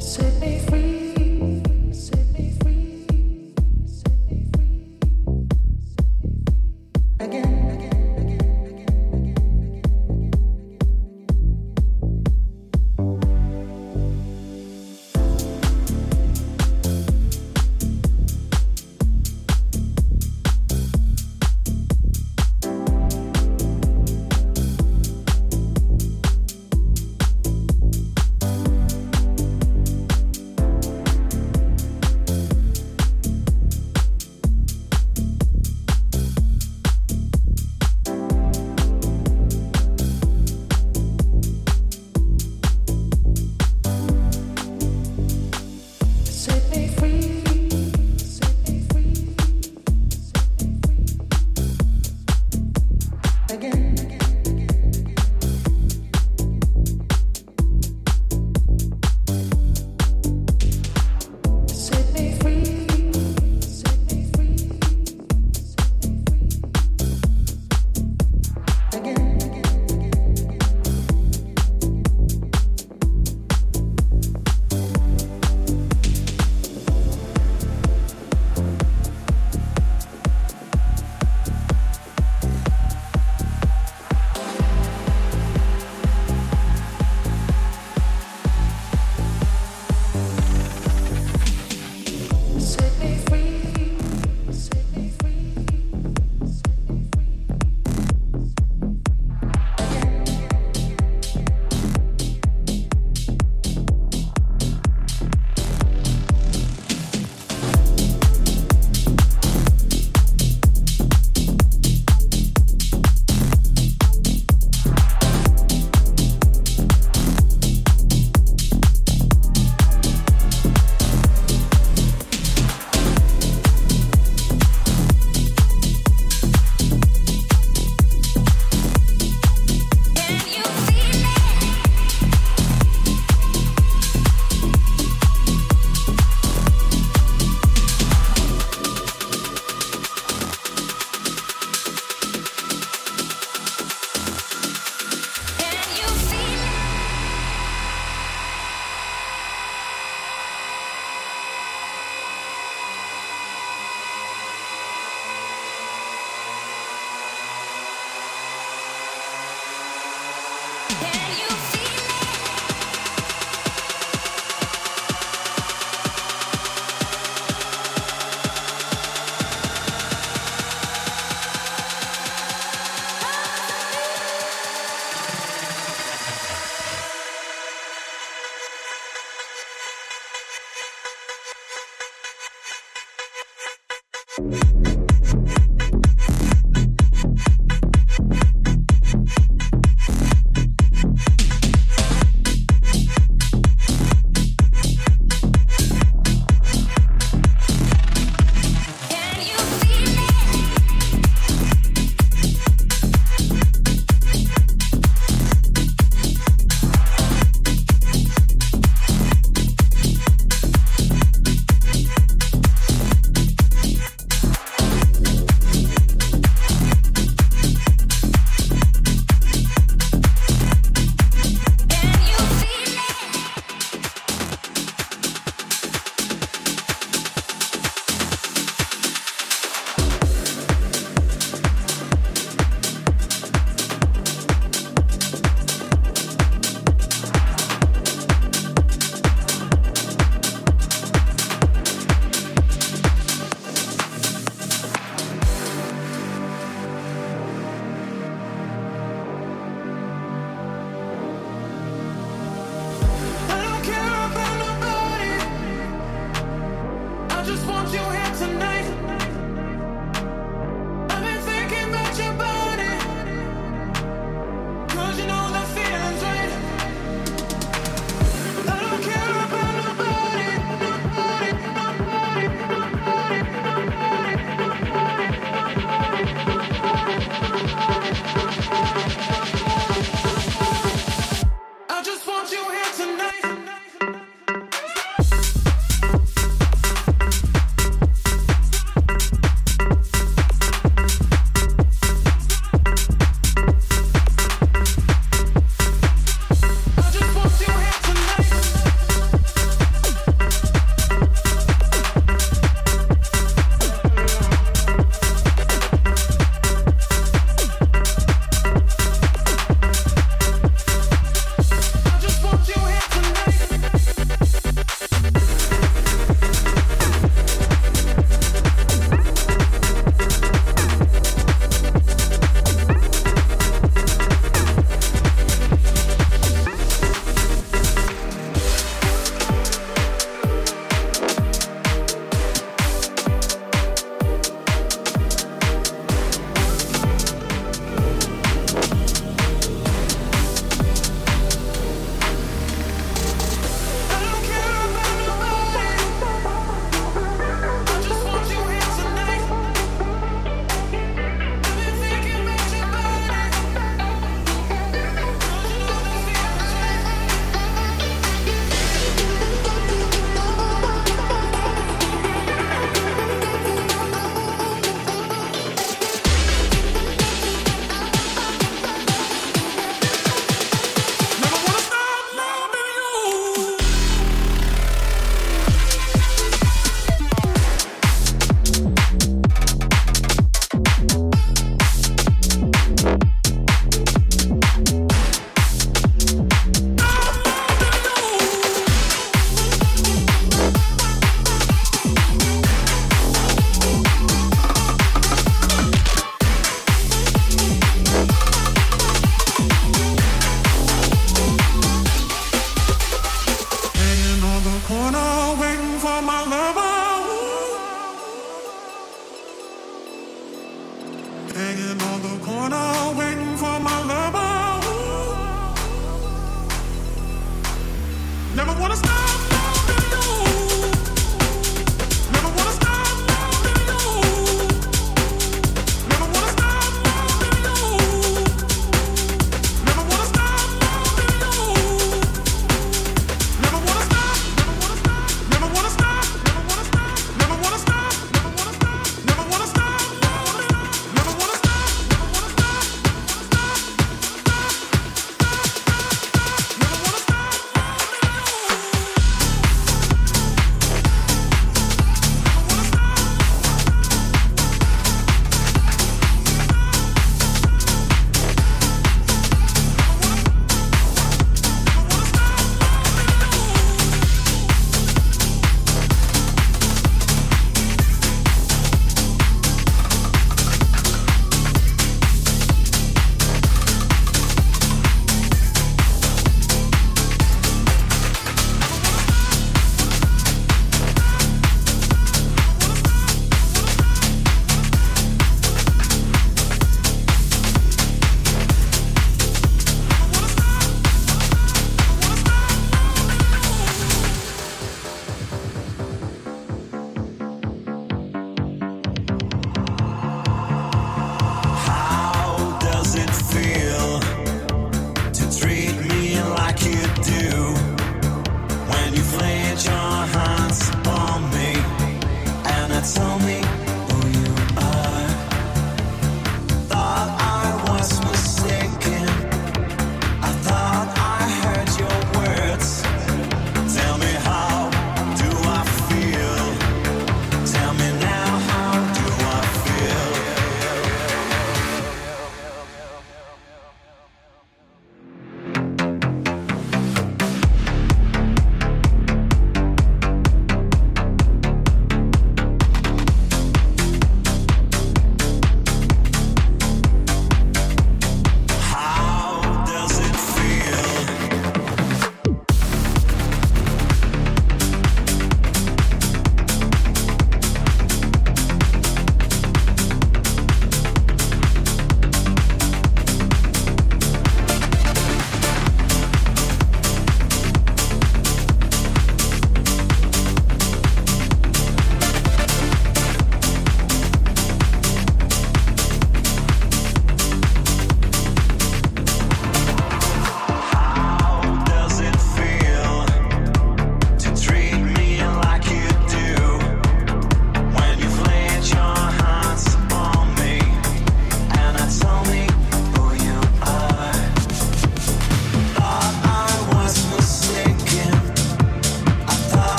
Sydney.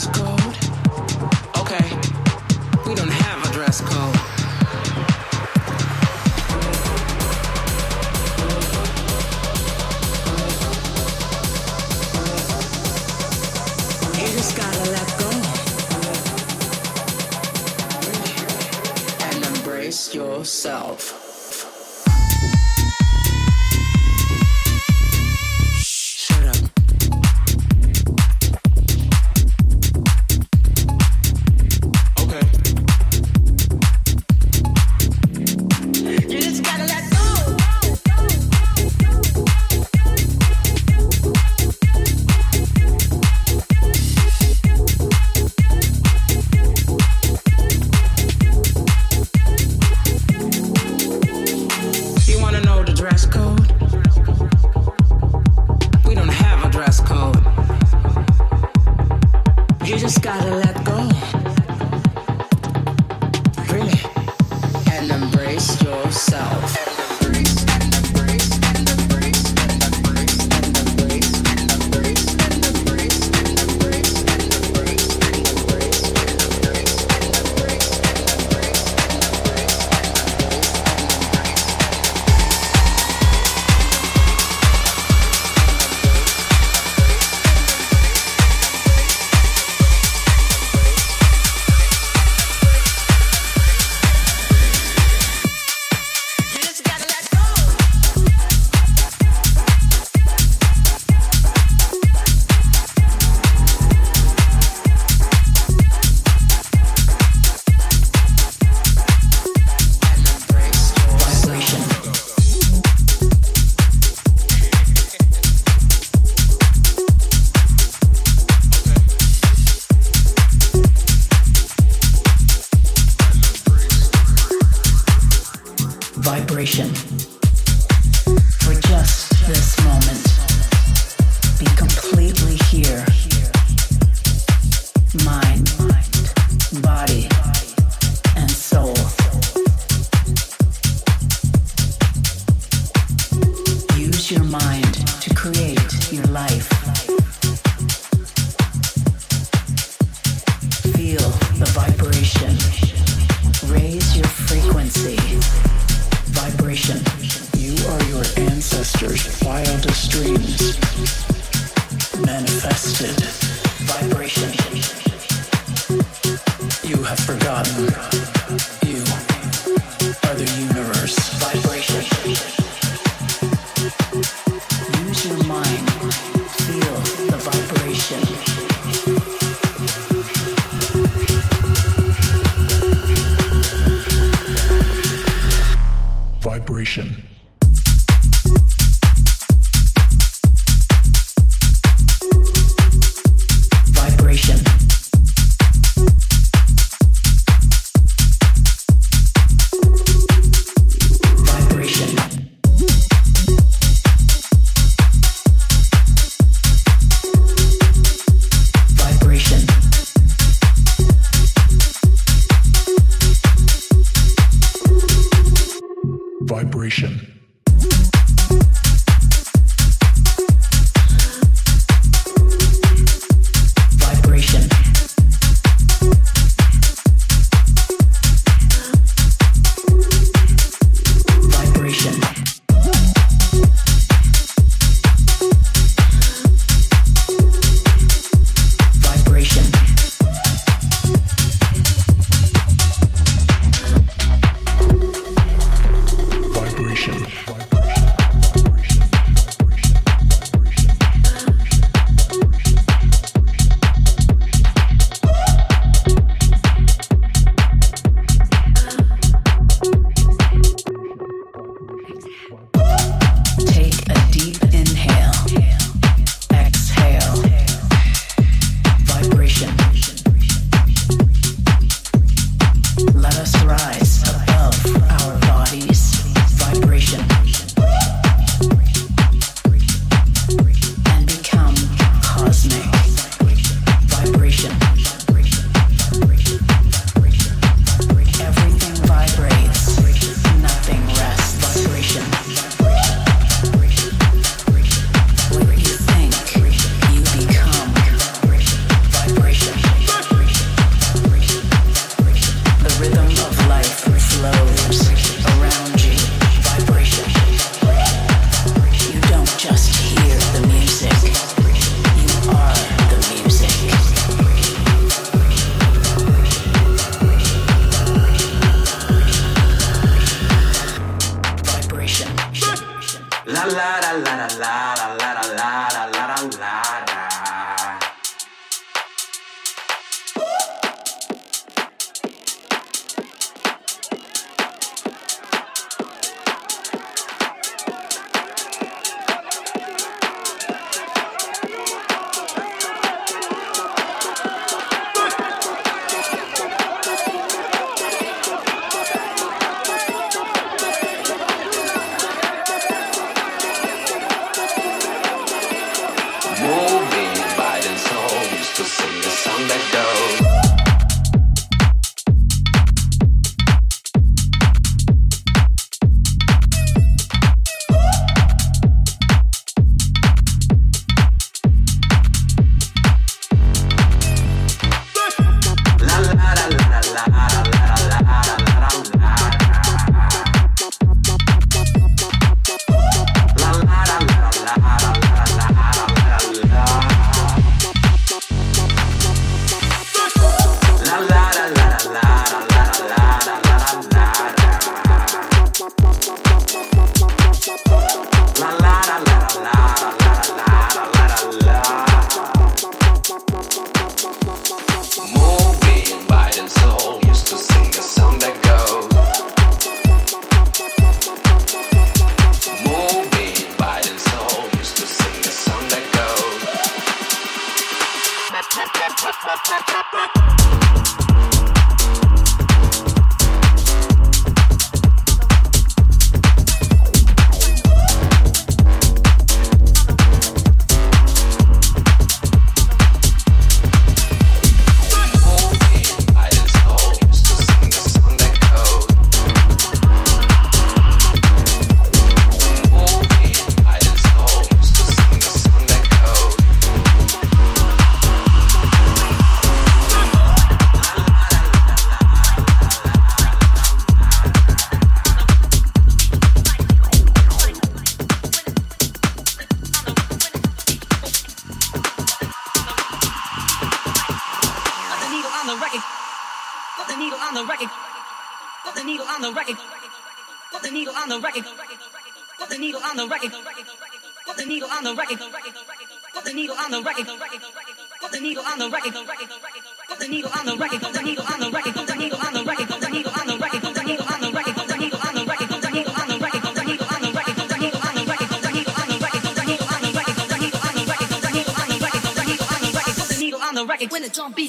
dress code? Okay, we don't have a dress code. You just gotta let go and embrace yourself.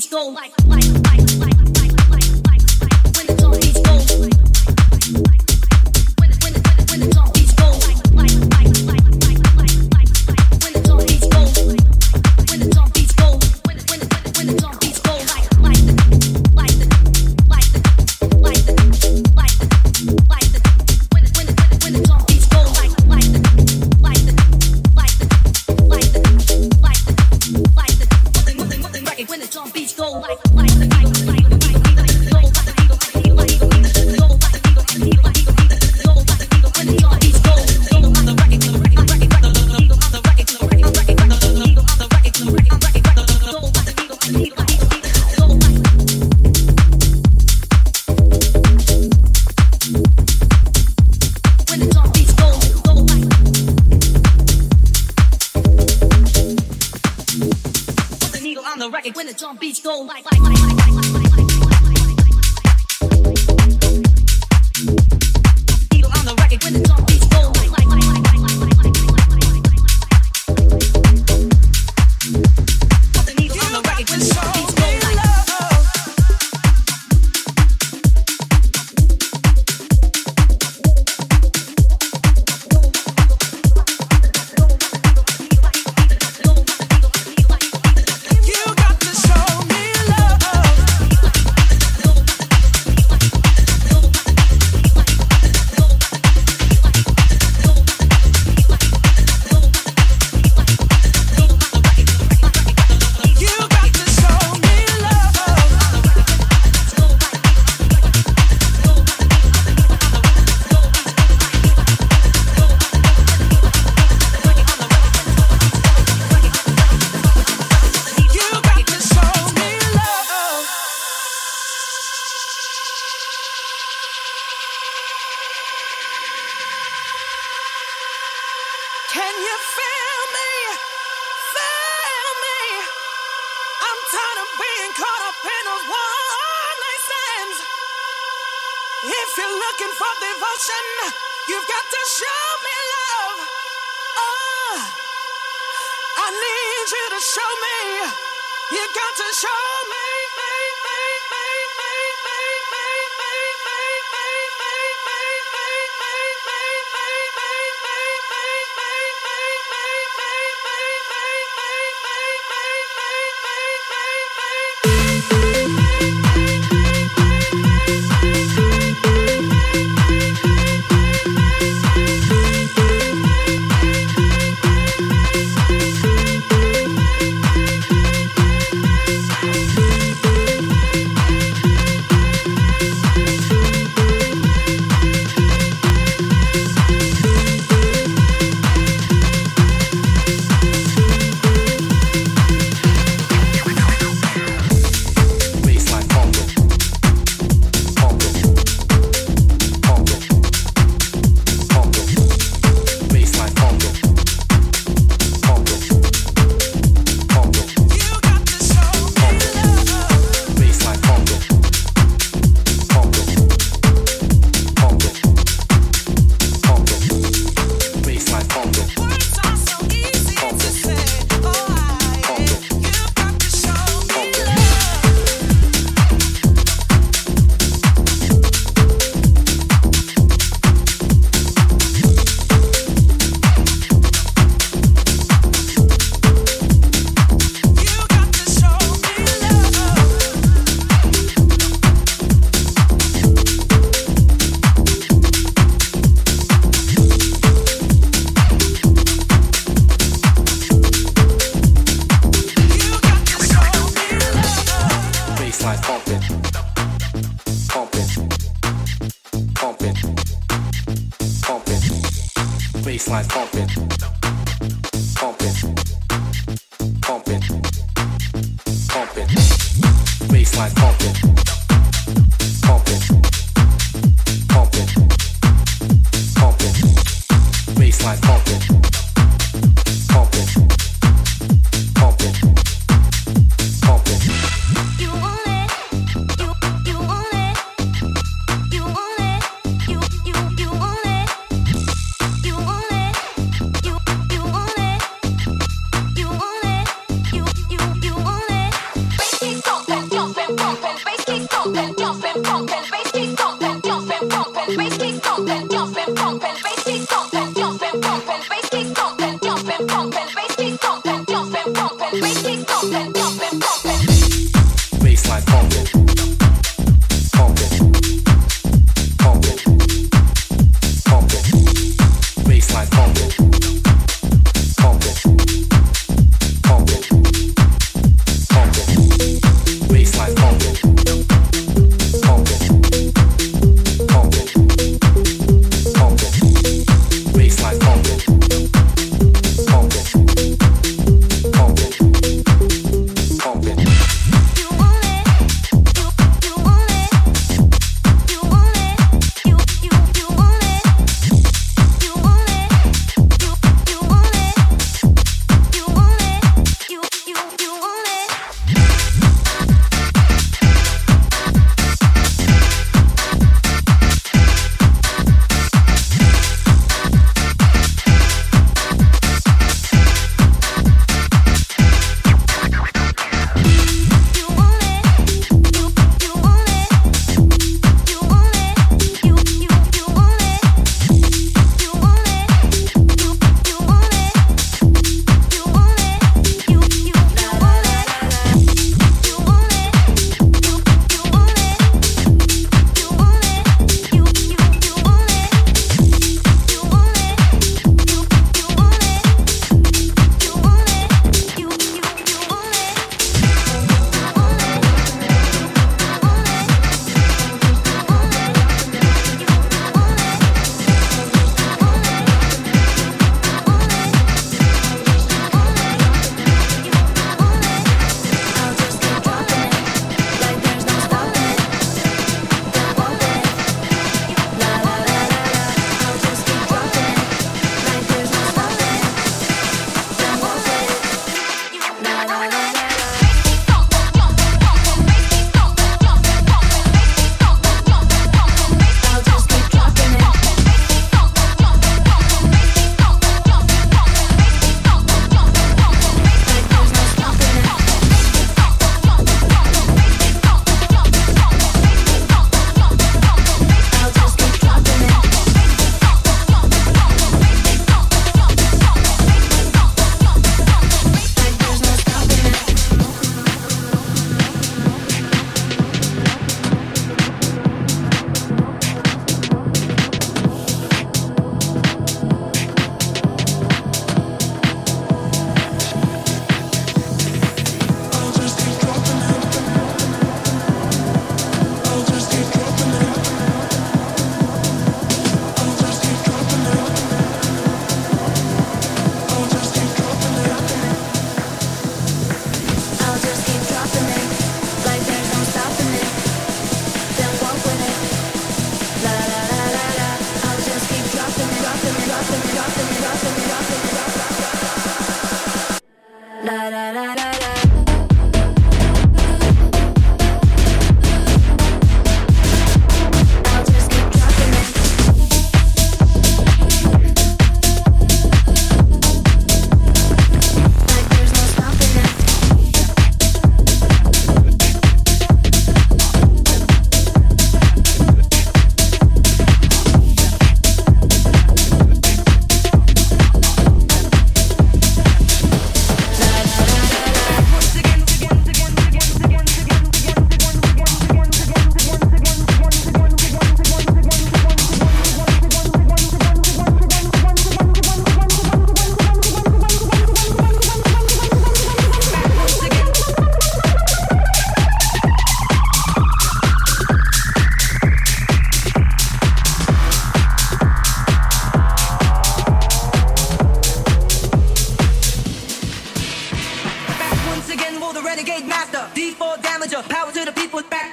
beach go like, like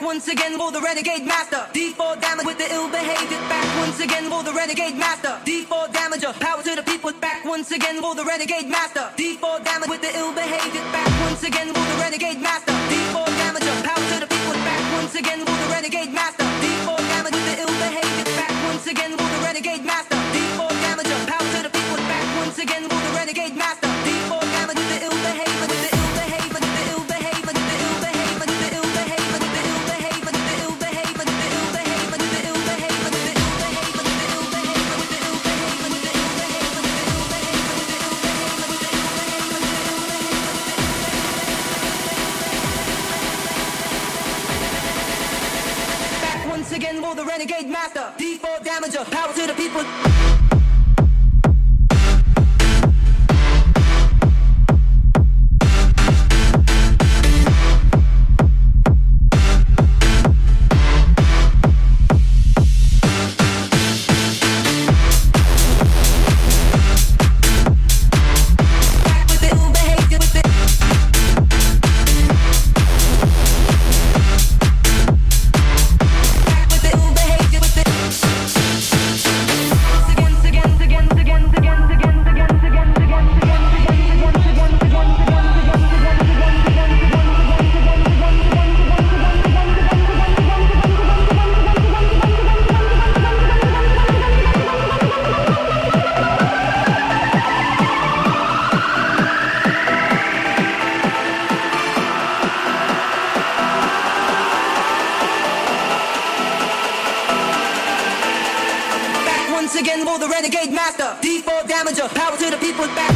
once again for the renegade master. D4 damage with the ill behavior. Back once again for the renegade master. D4 damager. Power to the people. Back once again for the renegade master. D4 damage with the ill behavior. Back once again for the renegade master. D4 damager. Power to the people. Back once again for the renegade master. D4 damage with the ill behavior. Back once again for the renegade master. D4 damager. Power to the people. Power to the people. Back